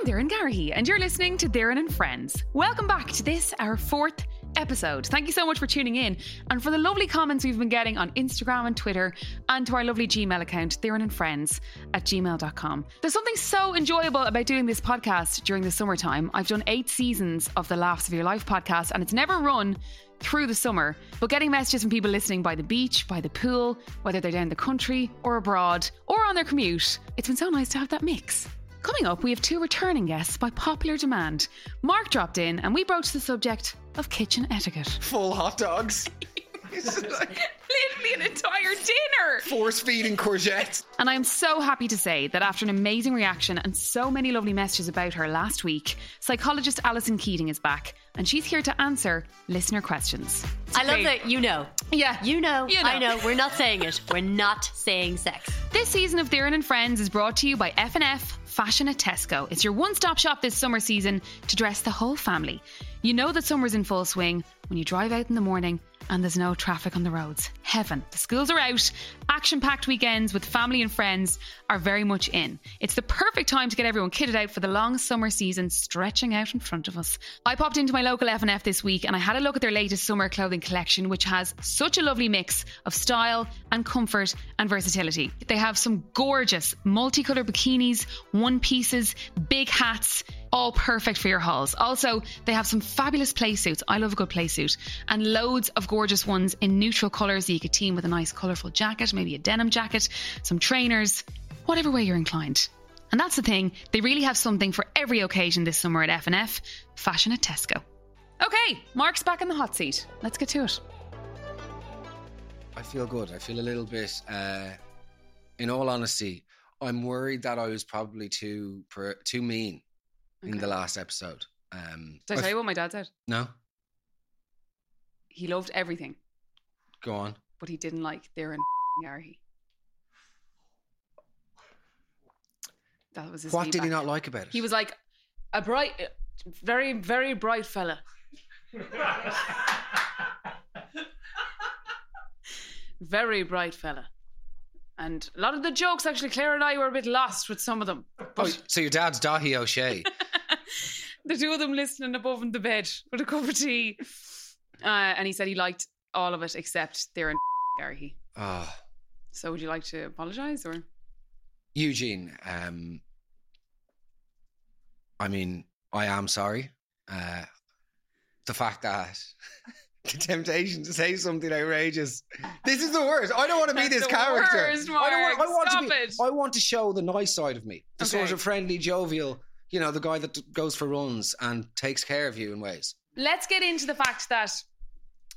I'm Doireann Garrihy, and you're listening to Doireann and Friends. Welcome back to this, our fourth episode. Thank you so much for tuning in and for the lovely comments we've been getting on Instagram and Twitter and to our lovely Gmail account, Doireann and Friends at gmail.com. There's something so enjoyable about doing this podcast during the summertime. I've done eight seasons of the Laughs of Your Life podcast, and it's never run through the summer, but getting messages from people listening by the beach, by the pool, whether they're down the country or abroad or on their commute, it's been so nice to have that mix. Coming up, we have two returning guests by popular demand. Mark dropped in and we broached the subject of kitchen etiquette. Full hot dogs. Like literally an entire dinner! Force feeding courgettes. And I'm so happy to say that after an amazing reaction and so many lovely messages about her last week, psychologist Allison Keating is back and she's here to answer listener questions. I love that you know. Yeah. You know, You know. I know. We're not saying it. We're not saying sex. This season of Doireann and Friends is brought to you by F&F Fashion at Tesco. It's your one-stop shop this summer season to dress the whole family. You know that summer's in full swing when you drive out in the morning and there's no traffic on the roads. Heaven. The schools are out. Action-packed weekends with family and friends are very much in. It's the perfect time to get everyone kitted out for the long summer season stretching out in front of us. I popped into my local F&F this week and I had a look at their latest summer clothing collection which has such a lovely mix of style and comfort and versatility. They have some gorgeous multicolored bikinis, one pieces, big hats, all perfect for your hauls. Also, they have some fabulous play suits. I love a good play suit. And loads of gorgeous ones in neutral colours that you could team with a nice colourful jacket, maybe a denim jacket, some trainers, whatever way you're inclined. And that's the thing, they really have something for every occasion this summer at F&F, fashion at Tesco. Okay, Mark's back in the hot seat. Let's get to it. I feel good. I feel a little bit. Uh, in all honesty, I'm worried that I was probably too too mean in the last episode. Um, Did I tell you what my dad said? no, He loved everything, go on. but he didn't like Doireann Garrihy. That was his What did he feedback. not like about it? He was like a bright, very, very bright fella. very bright fella. And a lot of the jokes, actually, Claire and I were a bit lost with some of them. Oh, so your dad's Dáithí Ó Sé. the two of them listening above in the bed with a cup of tea. Uh, and he said he liked all of it except Doireann Garrihy. oh, So would you like to apologise or? Eugene. Um, I mean, I am sorry. Uh, the fact that the temptation to say something outrageous. This is the worst. I don't want to be That's this character. worst, I don't want, I want be. it. I want to show the nice side of me, the sort Okay. of friendly, jovial. You know, the guy that goes for runs and takes care of you in ways. Let's get into the fact that.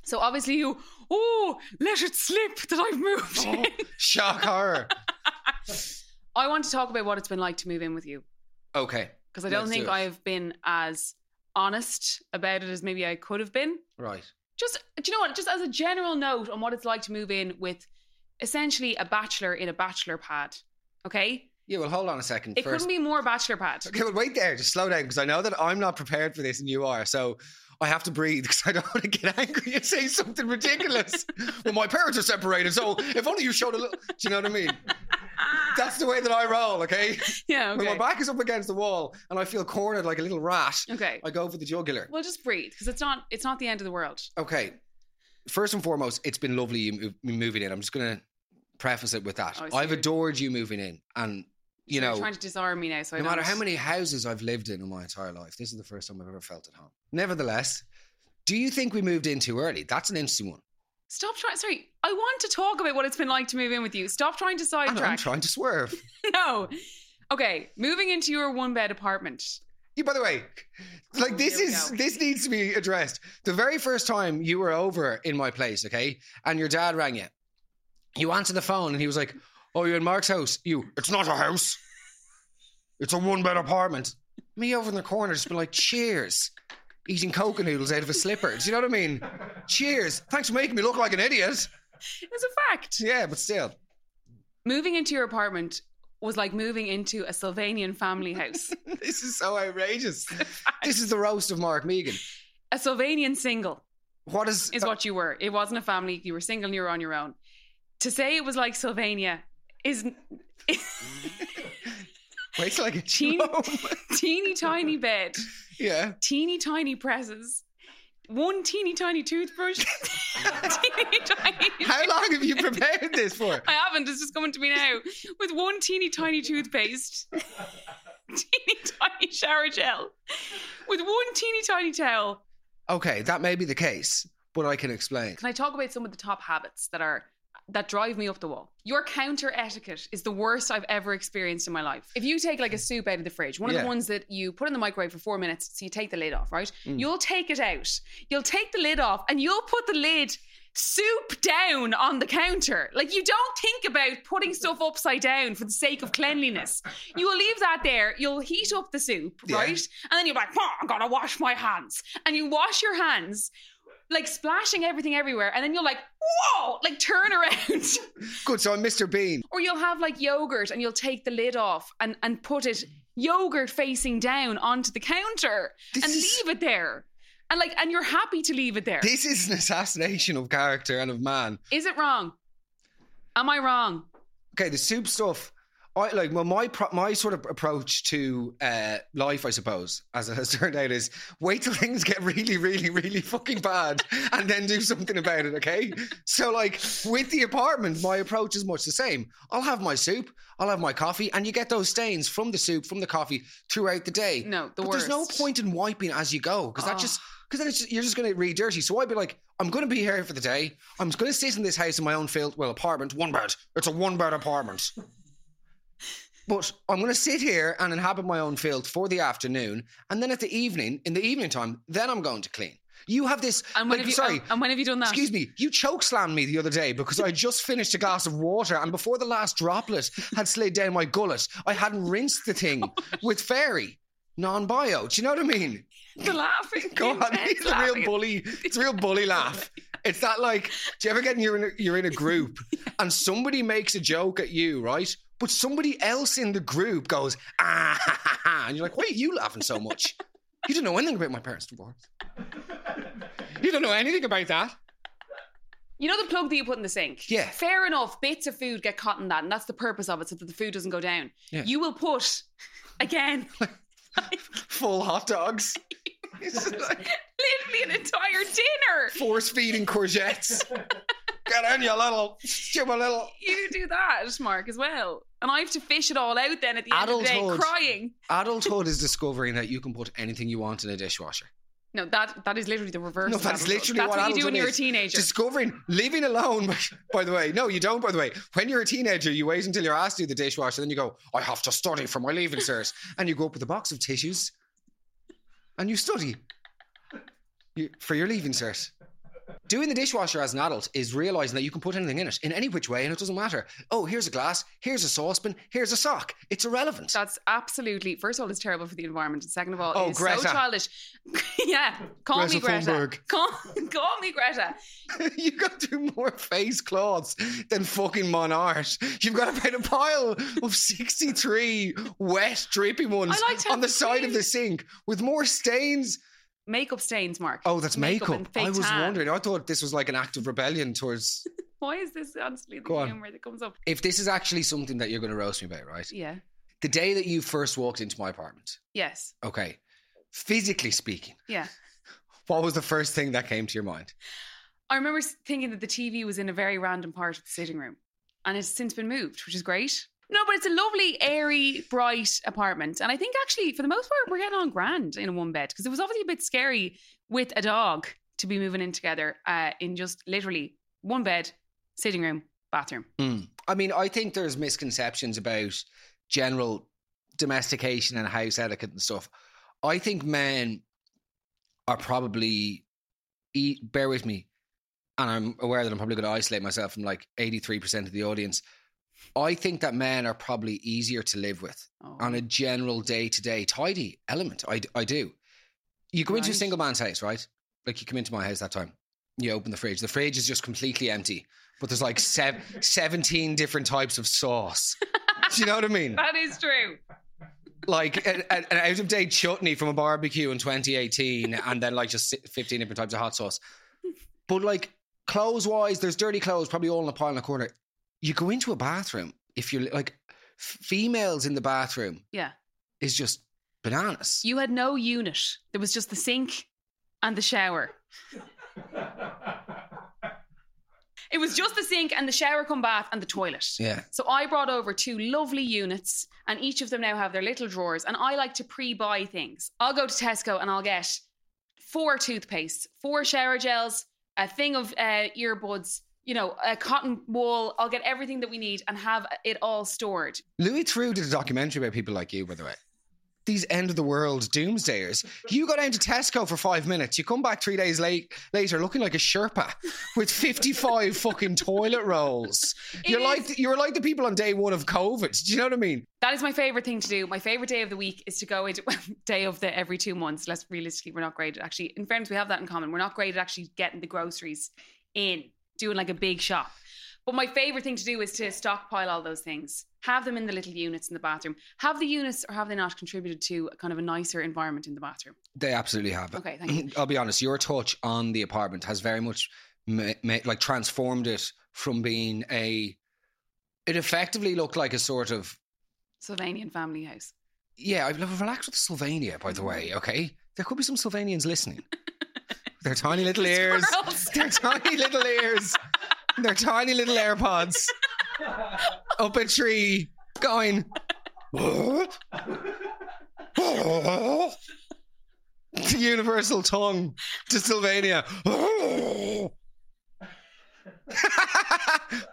So obviously you, oh, let it slip that I've moved Oh, in. shock horror. I want to talk about what it's been like to move in with you Okay, because I don't Let's think do. I've been as honest about it as maybe I could have been. right. Just do you know what? Just as a general note on what it's like to move in with essentially a bachelor in a bachelor pad. Okay, Yeah, well, hold on a second. it first. couldn't be more bachelor pad. Okay, well, wait there. Just slow down because I know that I'm not prepared for this and you are. So I have to breathe because I don't want to get angry and say something ridiculous. well, my parents are separated, so if only you showed a little. Do you know what I mean? That's the way that I roll, okay? Yeah. When my back is up against the wall and I feel cornered like a little rat, Okay. I go for the jugular. Well, just breathe because it's not. It's not the end of the world. Okay. First and foremost, it's been lovely you moving in. I'm just going to preface it with that. Oh, I've adored you moving in. And, you You're know, trying to disarm me now. So no matter how many houses I've lived in in my entire life, this is the first time I've ever felt at home. Nevertheless, do you think we moved in too early? That's an interesting one. Stop trying. Sorry, I want to talk about what it's been like to move in with you. Stop trying to sidetrack. I'm trying to swerve. no. Okay, moving into your one bed apartment. Yeah, by the way, like Oh, this is go. this needs to be addressed. The very first time you were over in my place, okay, and your dad rang you, you answered the phone and he was like, "Oh, you're in Mark's house." You, it's not a house. It's a one bed apartment. Me over in the corner, just been like, "Cheers." Eating Koka noodles out of a slipper. Do you know what I mean? Cheers. Thanks for making me look like an idiot. It's a fact. Yeah, but still. Moving into your apartment was like moving into a Sylvanian family house. This is so outrageous. This is the roast of Mark Mehigan. a Sylvanian single What is is what you were. It wasn't a family. You were single and you were on your own. To say it was like Sylvania is Wait till I get you Teeny- home. teeny tiny bed, yeah. teeny tiny presses, one teeny tiny toothbrush, teeny tiny. How long have you prepared this for? I haven't. It's just coming to me now. With one teeny tiny toothpaste, teeny tiny shower gel, with one teeny tiny towel. Okay, that may be the case, but I can explain. Can I talk about some of the top habits that are that drive me up the wall? Your counter etiquette is the worst I've ever experienced in my life. If you take like a soup out of the fridge, one of Yeah. the ones that you put in the microwave for four minutes, so you take the lid off, right? Mm. You'll take it out. You'll take the lid off and you'll put the lid soup down on the counter. Like you don't think about putting stuff upside down for the sake of cleanliness. You will leave that there. You'll heat up the soup, Yeah. right? And then you're like, oh, I gotta wash my hands. And you wash your hands, like splashing everything everywhere. And then you're like, whoa, like turn around. Good, so I'm Mr. Bean. or you'll have like yogurt and you'll take the lid off and, and put it yogurt facing down onto the counter This and is- leave it there. And like, and you're happy to leave it there. This is an assassination of character and of man. Is it wrong? Am I wrong? Okay, the soup stuff. I like well, my pro- my sort of approach to uh, life, I suppose, as it has turned out, is wait till things get really, really, really fucking bad, and then do something about it. Okay, so like with the apartment, my approach is much the same. I'll have my soup, I'll have my coffee, and you get those stains from the soup, from the coffee throughout the day. No, the but worst. there's no point in wiping as you go because that Oh. just because then it's just, you're just going to re dirty. So I'd be like, I'm going to be here for the day. I'm going to sit in this house in my own field, well, apartment, one bed. It's a one bed apartment. But I'm going to sit here and inhabit my own field for the afternoon, and then at the evening, in the evening time, then I'm going to clean. You have this. And when like, have you? sorry, and- when have you done that? Excuse me, you choke slammed me the other day because I just finished a glass of water and before the last droplet had slid down my gullet, I hadn't rinsed the thing with fairy, non bio. Do you know what I mean? The laughing. Go on, it's a real bully. It's a real bully laugh. It's that like, do you ever get in, you're in a, you're in a group and somebody makes a joke at you, right? But somebody else in the group goes, ah, ha, ha, ha. and you're like, why are you laughing so much? You don't know anything about my parents' divorce. You don't know anything about that. You know the plug that you put in the sink? Yeah. Fair enough. Bits of food get caught in that, and that's the purpose of it, so that the food doesn't go down. Yeah. You will put again Full hot dogs. literally an entire dinner. Force feeding courgettes. Get in, you little, you little. You do that, Mark, as well. And I have to fish it all out then at the end of the day, crying. Adulthood is discovering that you can put anything you want in a dishwasher. No, that that is literally the reverse. No, that's adulthood. literally that's what what, you do when you're a teenager. Discovering living alone, by the way. No, you don't, by the way. When you're a teenager, you wait until you're asked to do the dishwasher, then you go, I have to study for my leaving cert. And you go up with a box of tissues and you study you, for your leaving cert. Doing the dishwasher as an adult is realizing that you can put anything in it in any which way and it doesn't matter. Oh, here's a glass, here's a saucepan, here's a sock. It's irrelevant. That's absolutely. First of all, it's terrible for the environment, and second of all, Oh, it's Greta. so childish. yeah, call me Greta Greta. Call, call me Greta. you got to do more face cloths than fucking Monart. You've got about a pile of 63 wet, drippy ones like on the side of the sink with more stains. Makeup stains, Mark. Oh, that's makeup. fake I was tan. wondering. I thought this was like an act of rebellion towards. Why is this honestly Go the on. humor that comes up? if this is actually something that you're going to roast me about, right? Yeah. The day that you first walked into my apartment, Yes. okay, physically speaking, Yeah. what was the first thing that came to your mind? I remember thinking that the TV was in a very random part of the sitting room, and it's since been moved, which is great. No, but it's a lovely, airy, bright apartment, and I think actually, for the most part, we're getting on grand in a one bed because it was obviously a bit scary with a dog to be moving in together uh, in just literally one bed, sitting room, bathroom. Mm. I mean, I think there's misconceptions about general domestication and house etiquette and stuff. I think men are probably, e- bear with me, and I'm aware that I'm probably going to isolate myself from like 83% of the audience. I think that men are probably easier to live with Oh. on a general day to day tidy element. I, I do. You go into a single man's house, right? Like you come into my house that time. You open the fridge. The fridge is just completely empty, but there's like sev- 17 different types of sauce. Do you know what I mean? that is true. Like an, an out of date chutney from a barbecue in 2018, and then like just 15 different types of hot sauce. But like clothes wise, there's dirty clothes probably all in a pile in a corner. You go into a bathroom if you're like f- females in the bathroom Yeah. is just bananas. You had no unit. There was just the sink and the shower. It was just the sink and the shower come bath and the toilet. yeah. So I brought over two lovely units, and each of them now have their little drawers. And I like to pre-buy things. I'll go to Tesco and I'll get four toothpastes, four shower gels, a thing of uh, earbuds, you know, a cotton wool. I'll get everything that we need and have it all stored. Louis Theroux did a documentary about people like you, by the way. These end of the world doomsdayers. You go down to Tesco for five minutes. You come back three days late later looking like a Sherpa with 55 fucking toilet rolls. It You're is- like you're like the people on day one of COVID. Do you know what I mean? That is my favorite thing to do. My favorite day of the week is to go into day of the every two months. Let's realistically, we're not great at actually. In fairness, we have that in common. We're not great at actually getting the groceries in, doing like a big shop. But my favorite thing to do is to stockpile all those things, have them in the little units in the bathroom. Have the units, or have they not contributed to a kind of a nicer environment in the bathroom? They absolutely have. Okay, thank you. I'll be honest. Your touch on the apartment has very much ma- ma- like transformed it from being a. It effectively looked like a sort of Sylvanian family house. Yeah, I've relaxed with Slovenia, by the mm-hmm. way, okay? There could be some Slovenians listening. Their tiny little ears. Their tiny little ears. Their tiny little AirPods. Up a tree, going. The universal tongue to Sylvania.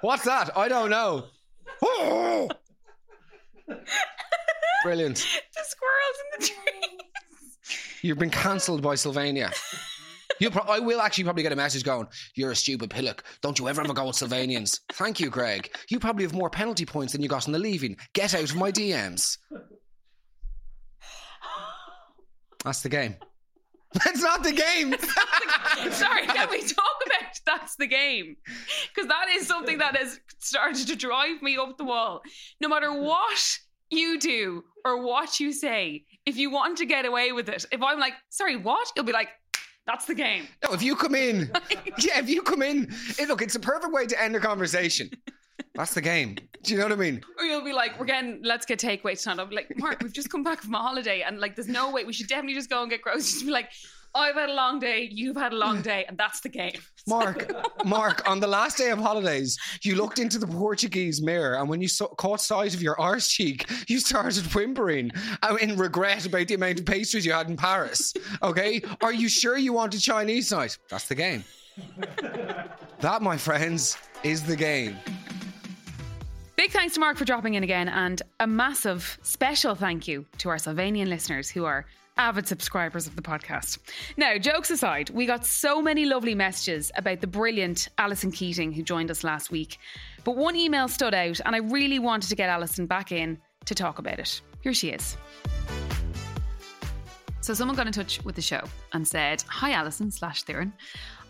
What's that? I don't know. Brilliant. The squirrels in the trees. You've been cancelled by Sylvania. You pro- I will actually probably get a message going, You're a stupid pillock. Don't you ever ever go with Sylvanians. Thank you, Greg. You probably have more penalty points than you got in the leaving. Get out of my DMs. That's the game. That's not the game. Sorry, can we talk about that's the game? Because that is something that has started to drive me up the wall. No matter what you do or what you say, if you want to get away with it, if I'm like, sorry, what? You'll be like, that's the game. No, if you come in, yeah, if you come in, it, look, it's a perfect way to end a conversation. That's the game. Do you know what I mean? Or you'll be like, we're getting, let's get takeaway tonight. I'll be like, Mark, we've just come back from a holiday and like, there's no way we should definitely just go and get groceries. Be like, I've had a long day, you've had a long day, and that's the game. Mark, Mark, on the last day of holidays, you looked into the Portuguese mirror, and when you saw, caught sight of your arse cheek, you started whimpering uh, in regret about the amount of pastries you had in Paris. Okay, are you sure you want a Chinese night? That's the game. That, my friends, is the game. Big thanks to Mark for dropping in again, and a massive special thank you to our Sylvanian listeners who are avid subscribers of the podcast. Now, jokes aside, we got so many lovely messages about the brilliant Allison Keating who joined us last week. But one email stood out, and I really wanted to get Allison back in to talk about it. Here she is. So someone got in touch with the show and said, Hi Allison slash Doireann.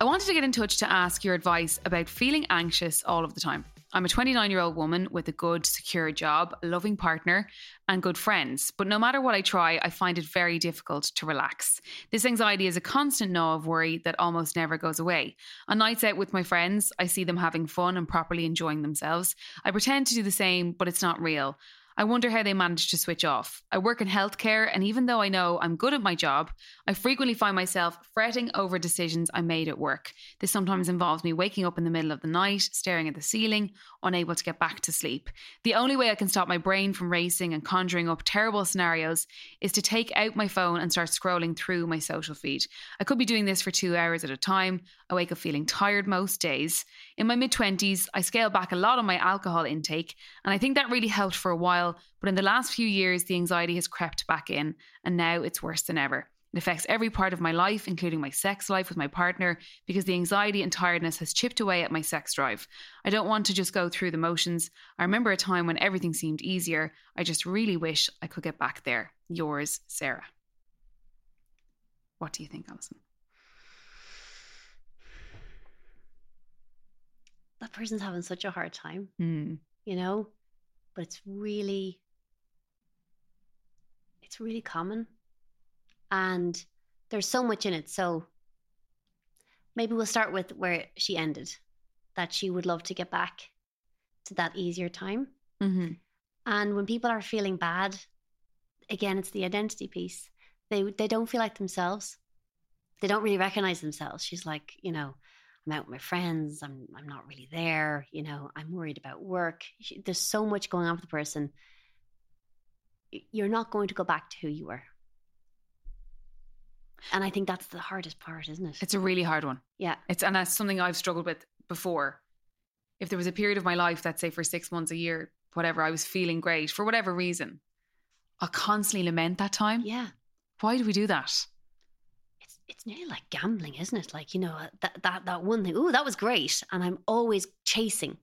I wanted to get in touch to ask your advice about feeling anxious all of the time. I'm a 29 year old woman with a good, secure job, a loving partner, and good friends. But no matter what I try, I find it very difficult to relax. This anxiety is a constant gnaw of worry that almost never goes away. On nights out with my friends, I see them having fun and properly enjoying themselves. I pretend to do the same, but it's not real. I wonder how they manage to switch off. I work in healthcare, and even though I know I'm good at my job, I frequently find myself fretting over decisions I made at work. This sometimes involves me waking up in the middle of the night, staring at the ceiling, unable to get back to sleep. The only way I can stop my brain from racing and conjuring up terrible scenarios is to take out my phone and start scrolling through my social feed. I could be doing this for two hours at a time. I wake up feeling tired most days. In my mid 20s, I scaled back a lot on my alcohol intake, and I think that really helped for a while. But in the last few years, the anxiety has crept back in, and now it's worse than ever. It affects every part of my life, including my sex life with my partner, because the anxiety and tiredness has chipped away at my sex drive. I don't want to just go through the motions. I remember a time when everything seemed easier. I just really wish I could get back there. Yours, Sarah. What do you think, Allison? That person's having such a hard time, Hmm. you know? But it's really it's really common. And there's so much in it. So maybe we'll start with where she ended. That she would love to get back to that easier time. Mm-hmm. And when people are feeling bad, again, it's the identity piece. They they don't feel like themselves. They don't really recognize themselves. She's like, you know, I'm out with my friends. I'm I'm not really there. You know, I'm worried about work. There's so much going on with the person. You're not going to go back to who you were. And I think that's the hardest part, isn't it? It's a really hard one. yeah. It's and that's something I've struggled with before. If there was a period of my life that say for six months, a year, whatever, I was feeling great for whatever reason, I'll constantly lament that time. Yeah. Why do we do that? It's nearly like gambling, isn't it? Like you know uh, that that that one thing. Oh, that was great, and I'm always chasing.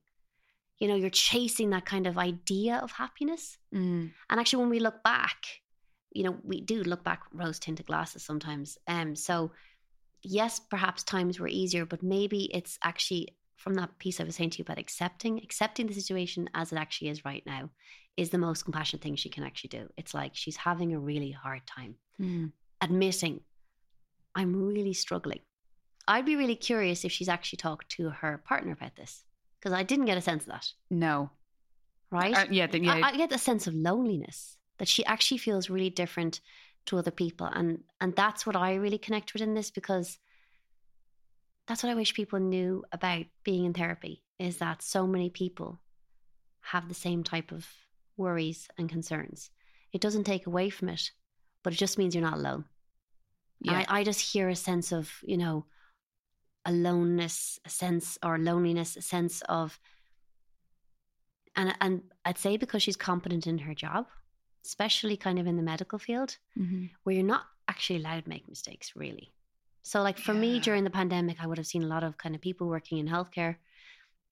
You know, you're chasing that kind of idea of happiness. Mm. And actually, when we look back, you know, we do look back rose tinted glasses sometimes. Um, so yes, perhaps times were easier, but maybe it's actually from that piece I was saying to you about accepting, accepting the situation as it actually is right now, is the most compassionate thing she can actually do. It's like she's having a really hard time Mm. admitting I'm really struggling. I'd be really curious if she's actually talked to her partner about this because I didn't get a sense of that, No. right? Uh, yeah, then, yeah. I, I get a sense of loneliness that she actually feels really different to other people, and and that's what I really connect with in this because that's what I wish people knew about being in therapy is that so many people have the same type of worries and concerns. It doesn't take away from it, but it just means you're not alone. Yeah. I, I just hear a sense of, you know, aloneness, a sense or loneliness, a sense of and and I'd say because she's competent in her job, especially kind of in the medical field, Mhm. where you're not actually allowed to make mistakes, really. So like for me during the pandemic, I would have seen a lot of kind of people working in healthcare,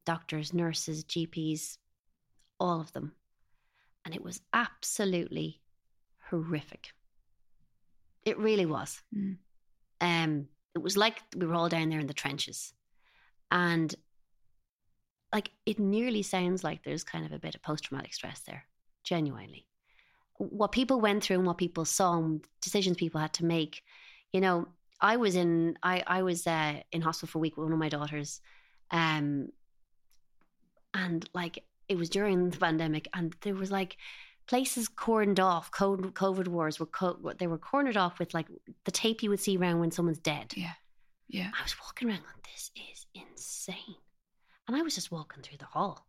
doctors, nurses, GPs, all of them. And it was absolutely horrific. It really was. Mm. Um, it was like we were all down there in the trenches. And like it nearly sounds like there's kind of a bit of post traumatic stress there, genuinely. What people went through and what people saw and decisions people had to make, you know, I was in I I was uh, in hospital for a week with one of my daughters, um, and like it was during the pandemic, and there was like places cordoned off. COVID, wars were co- they were cornered off with like the tape you would see around when someone's dead. Yeah. Yeah. I was walking around going, this is insane. And I was just walking through the hall.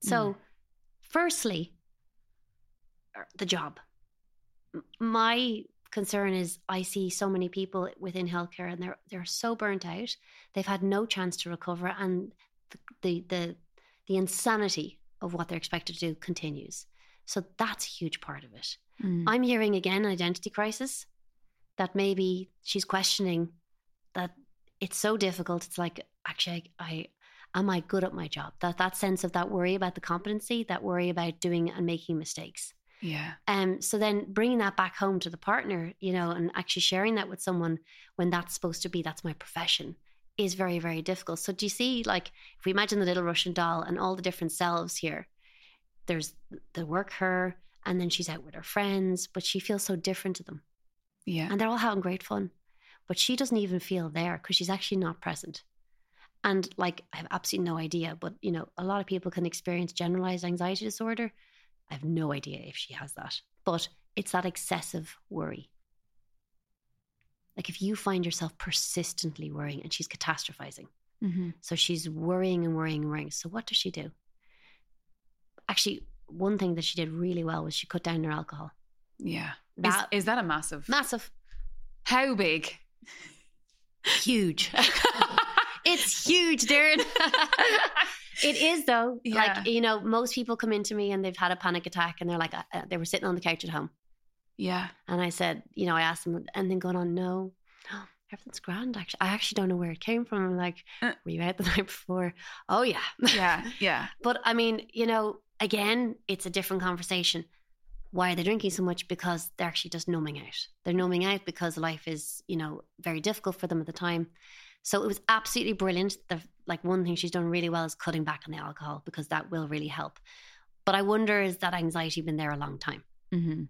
So, firstly, er, the job. My concern is I see so many people within healthcare and they're they're so burnt out. They've had no chance to recover and the the the, the insanity of what they're expected to do continues. So that's a huge part of it. Mm. I'm hearing again an identity crisis that maybe she's questioning that it's so difficult. It's like, actually, I, I am I good at my job? That that sense of that worry about the competency, that worry about doing and making mistakes. Yeah. Um, so then bringing that back home to the partner, you know, and actually sharing that with someone when that's supposed to be that's my profession is very very difficult. So do you see, like, if we imagine the little Russian doll and all the different selves here, there's the work her, and then she's out with her friends, but she feels so different to them Yeah. and they're all having great fun. But she doesn't even feel there because she's actually not present. And like, I have absolutely no idea, but you know, a lot of people can experience generalized anxiety disorder. I have no idea if she has that, but it's that excessive worry. Like, if you find yourself persistently worrying and she's catastrophizing, hmm so she's worrying and worrying and worrying. So, what does she do? Actually, one thing that she did really well was she cut down her alcohol. Yeah. That is, is that a massive? massive, How big? huge. it's huge, Doireann. it is though. Yeah. Like you know, most people come into me and they've had a panic attack, and they're like, uh, uh, they were sitting on the couch at home, yeah. and I said, you know, I asked them, and then going on, no, everything's grand. Actually, I actually don't know where it came from. I'm like, Uh. were you out the night before? Oh yeah, Yeah. Yeah. but I mean, you know, again, it's a different conversation. Why are they drinking so much? Because they're actually just numbing out. They're numbing out because life is, you know, very difficult for them at the time. So it was absolutely brilliant. The like one thing she's done really well is cutting back on the alcohol because that will really help. But I wonder is that anxiety been there a long time? hmm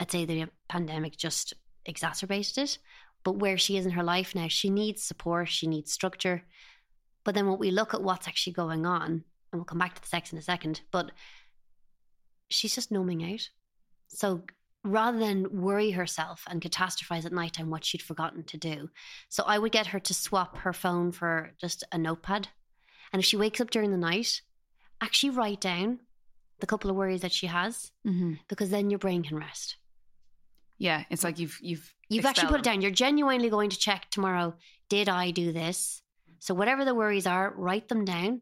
I'd say the pandemic just exacerbated it. But where she is in her life now, she needs support, she needs structure. But then when we look at what's actually going on, and we'll come back to the sex in a second, but she's just numbing out. So rather than worry herself and catastrophize at night on what she'd forgotten to do, so I would get her to swap her phone for just a notepad. And if she wakes up during the night, actually write down the couple of worries that she has, Mm-hmm. because then your brain can rest. Yeah, it's like you've you've You've actually put it down. You're genuinely going to check tomorrow. Did I do this? So whatever the worries are, write them down,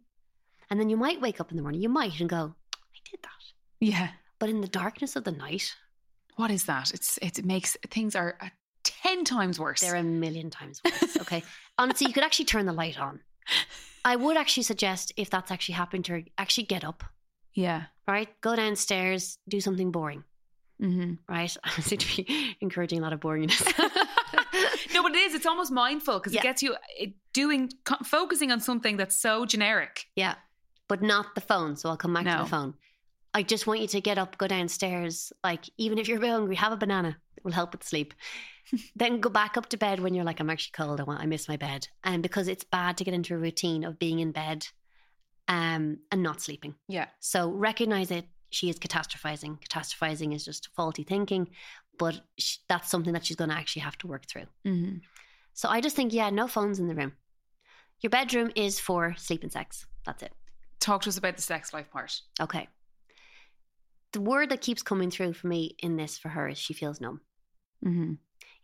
and then you might wake up in the morning. You might and go, "I did that." Yeah. But in the darkness of the night, What is that? It's it makes things are uh, ten times worse. they're a million times worse. Okay, honestly, you could actually turn the light on. I would actually suggest if that's actually happened to her, actually get up, yeah. right? Go downstairs, do something boring, Mm-hmm. right? I seem to be encouraging a lot of boringness. no, but it is. It's almost mindful because Yeah. it gets you doing focusing on something that's so generic. Yeah, but not the phone. So I'll come back to the phone. I just want you to get up, go downstairs. Like, even if you're bit hungry, have a banana. It will help with sleep. then go back up to bed when you're like, I'm actually cold. I want, I miss my bed. And because it's bad to get into a routine of being in bed um, and not sleeping. Yeah. So recognize it. She is catastrophizing. Catastrophizing is just faulty thinking, but sh- that's something that she's going to actually have to work through. Mm-hmm. So I just think, yeah, no phones in the room. Your bedroom is for sleep and sex. That's it. Talk to us about the sex life part. Okay. The word that keeps coming through for me in this for her is she feels numb. Mm-hmm.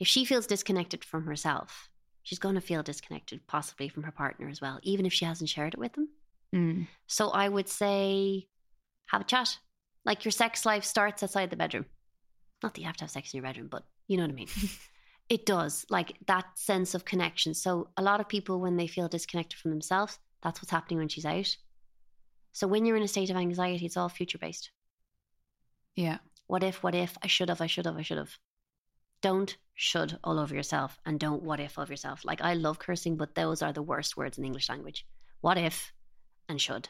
If she feels disconnected from herself, she's going to feel disconnected possibly from her partner as well, even if she hasn't shared it with them. Mm. So I would say have a chat. Like your sex life starts outside the bedroom. Not that you have to have sex in your bedroom, but you know what I mean. it does. Like that sense of connection. So a lot of people, when they feel disconnected from themselves, that's what's happening when she's out. So when you're in a state of anxiety, it's all future based. Yeah. What if, what if, I should have, I should have, I should have. Don't should all over yourself and don't what if of yourself. Like I love cursing, but those are the worst words in the English language. What if and should.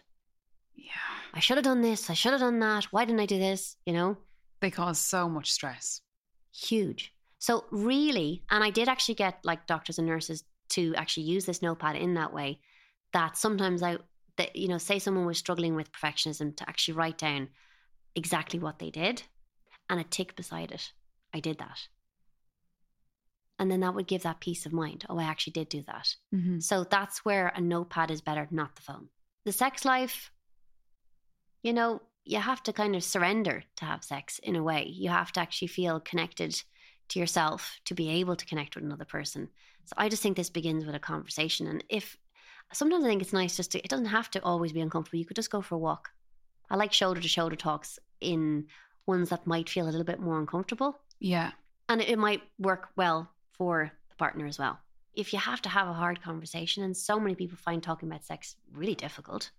Yeah. I should have done this. I should have done that. Why didn't I do this? You know, They cause so much stress. huge. So, really, and I did actually get like doctors and nurses to actually use this notepad in that way that sometimes I, that, you know, say someone was struggling with perfectionism to actually write down exactly what they did and a tick beside it. I did that. And then that would give that peace of mind. Oh, I actually did do that. Mm-hmm. So that's where a notepad is better, not the phone. The sex life, you know, you have to kind of surrender to have sex in a way. You have to actually feel connected to yourself to be able to connect with another person. So I just think this begins with a conversation. And if sometimes I think it's nice just to, it doesn't have to always be uncomfortable. You could just go for a walk. I like shoulder to shoulder talks in ones that might feel a little bit more uncomfortable. Yeah. And it might work well for the partner as well. If you have to have a hard conversation, and so many people find talking about sex really difficult.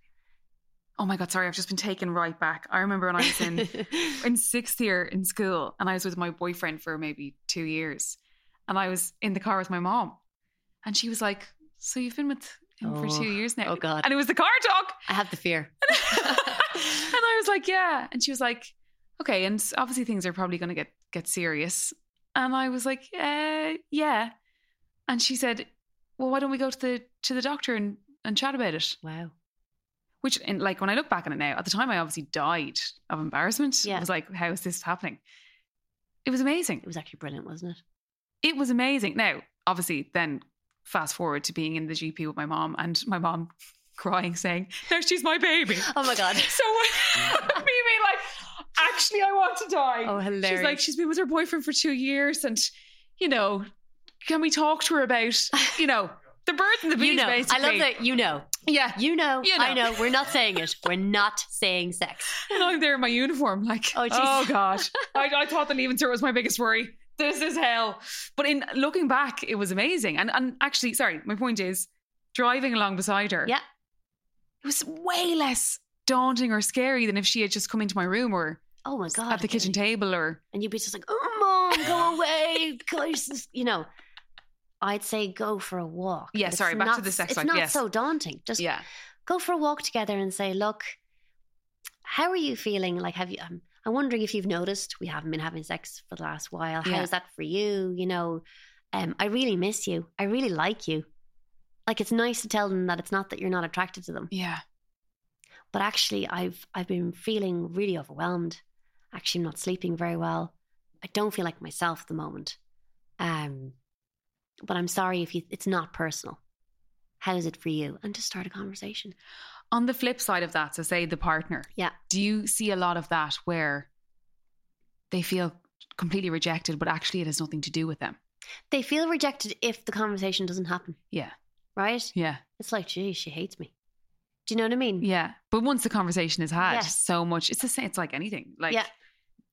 Oh my god, sorry, I've just been taken right back. I remember when I was in in sixth year in school and I was with my boyfriend for maybe two years. And I was in the car with my mom. And she was like, So you've been with him for Oh. two years now? oh God, And it was the car talk. I have the fear. and I was like, Yeah. And she was like, Okay, and obviously things are probably gonna get get serious. And I was like, uh, yeah. And she said, Well, why don't we go to the to the doctor and, and chat about it? Wow. Which, in, like, when I look back on it now, at the time I obviously died of embarrassment. Yeah. I was like, how is this happening? It was amazing. It was actually brilliant, wasn't it? It was amazing. Now, obviously, then fast forward to being in the GP with my mom and my mom crying, saying, No, she's my baby. Oh my God. So, me being like, Actually, I want to die. Oh, hilarious. She's like, She's been with her boyfriend for two years and, you know, can we talk to her about, you know, the birds and the bees, you know, basically. I love that. You know, Yeah. you know, You know. I know. We're not saying it. We're not saying sex. And I'm there in my uniform, like, Oh, oh. God. I, I thought that leaving cert was my biggest worry. This is hell. But in looking back, it was amazing. And and actually, sorry, my point is driving along beside her. Yeah. It was way less daunting or scary than if she had just come into my room or Oh my God. at the kitchen table or and you'd be just like, "Oh, mom, go away!" You know. I'd say go for a walk. Yeah, It's sorry, back to the sex It's life, not yes. so daunting. Just yeah. go for a walk together and say, "Look, how are you feeling? Like, have you? Um, I'm wondering if you've noticed we haven't been having sex for the last while. Yeah. How's that for you? You know, um, I really miss you. I really like you. Like, it's nice to tell them that it's not that you're not attracted to them, Yeah. but actually I've I've been feeling really overwhelmed. Actually, I'm not sleeping very well. I don't feel like myself at the moment. Um, but I'm sorry if you, it's not personal. How is it for you? And just start a conversation. On the flip side of that, so say the partner. Yeah. Do you see a lot of that where they feel completely rejected, but actually it has nothing to do with them? They feel rejected if the conversation doesn't happen, Yeah. right? Yeah. It's like, gee, she hates me. Do you know what I mean? Yeah. But once the conversation is had, Yes. so much, it's the same, it's like anything. Like, yeah.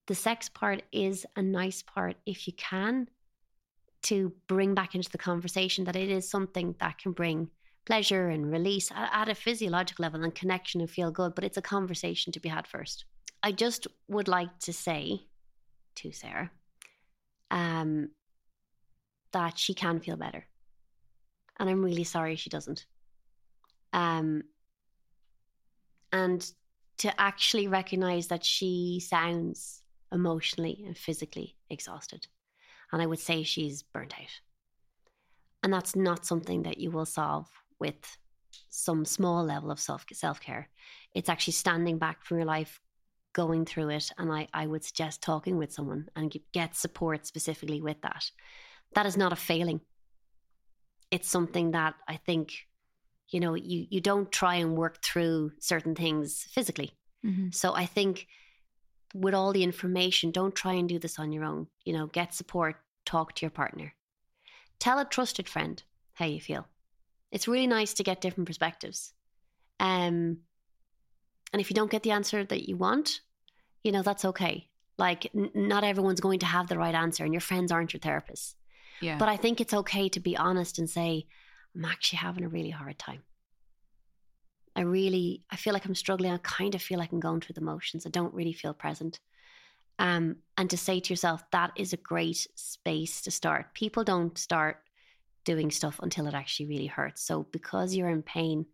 The sex part is a nice part if you can to bring back into the conversation that it is something that can bring pleasure and release at, at a physiological level and connection and feel good, but it's a conversation to be had first. I just would like to say to Sarah um, that she can feel better. And I'm really sorry she doesn't. Um, and to actually recognize that she sounds emotionally and physically exhausted. And I would say she's burnt out. And that's not something that you will solve with some small level of self self care. It's actually standing back from your life, going through it. And I, I would suggest talking with someone and get- support specifically with that. That is not a failing. It's something that I think, you know, you, you don't try and work through certain things physically. Mhm. So I think with all the information, don't try and do this on your own. You know, get support, talk to your partner. Tell a trusted friend how you feel. It's really nice to get different perspectives. Um, and if you don't get the answer that you want, you know, that's okay. Like, n- not everyone's going to have the right answer, and your friends aren't your therapists. yeah. But I think it's okay to be honest and say, I'm actually having a really hard time. I really, I feel like I'm struggling. I kind of feel like I'm going through the motions. I don't really feel present. Um, and to say to yourself, that is a great space to start. People don't start doing stuff until it actually really hurts. So because you're in pain,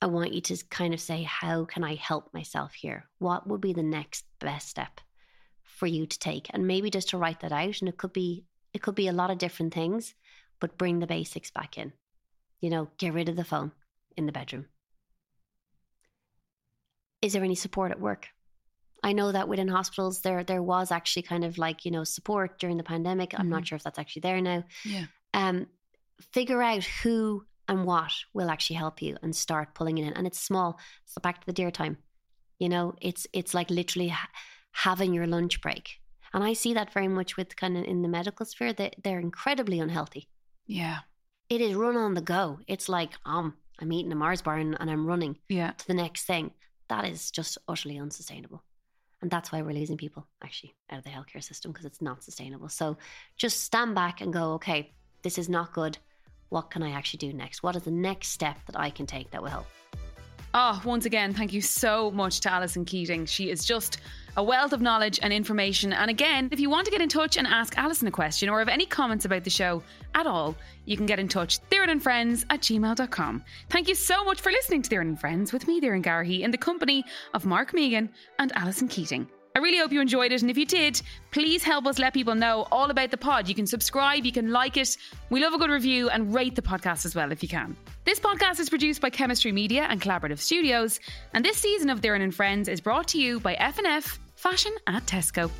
I want you to kind of say, how can I help myself here? What would be the next best step for you to take? And maybe just to write that out. And it could be it could be a lot of different things, but bring the basics back in. You know, get rid of the phone in the bedroom. Is there any support at work? I know that within hospitals there there was actually kind of like, you know, support during the pandemic. I'm not sure if that's actually there now. yeah. Um figure out who and what will actually help you and start pulling it in. And it's small. So back to the deer time. You know, it's it's like literally ha- having your lunch break. And I see that very much with kind of in the medical sphere that they're incredibly unhealthy. Yeah. It is run on the go. It's like, um, I'm eating a Mars bar and, and I'm running Yeah. to the next thing. That is just utterly unsustainable. And that's why we're losing people actually out of the healthcare system because it's not sustainable. So just stand back and go, okay, this is not good. What can I actually do next? What is the next step that I can take that will help? Oh, once again, thank you so much to Allison Keating. She is just a wealth of knowledge and information. And again, if you want to get in touch and ask Allison a question or have any comments about the show at all, you can get in touch. Doireann and Friends at gmail.com. Thank you so much for listening to Doireann and Friends with me, Doireann Garrihy, in the company of Mark Mehigan and Allison Keating. I really hope you enjoyed it. And if you did, please help us let people know all about the pod. You can subscribe, you can like it. We love a good review and rate the podcast as well if you can. This podcast is produced by Chemistry Media and Collaborative Studios. And this season of Doireann and Friends is brought to you by F&F Fashion at Tesco.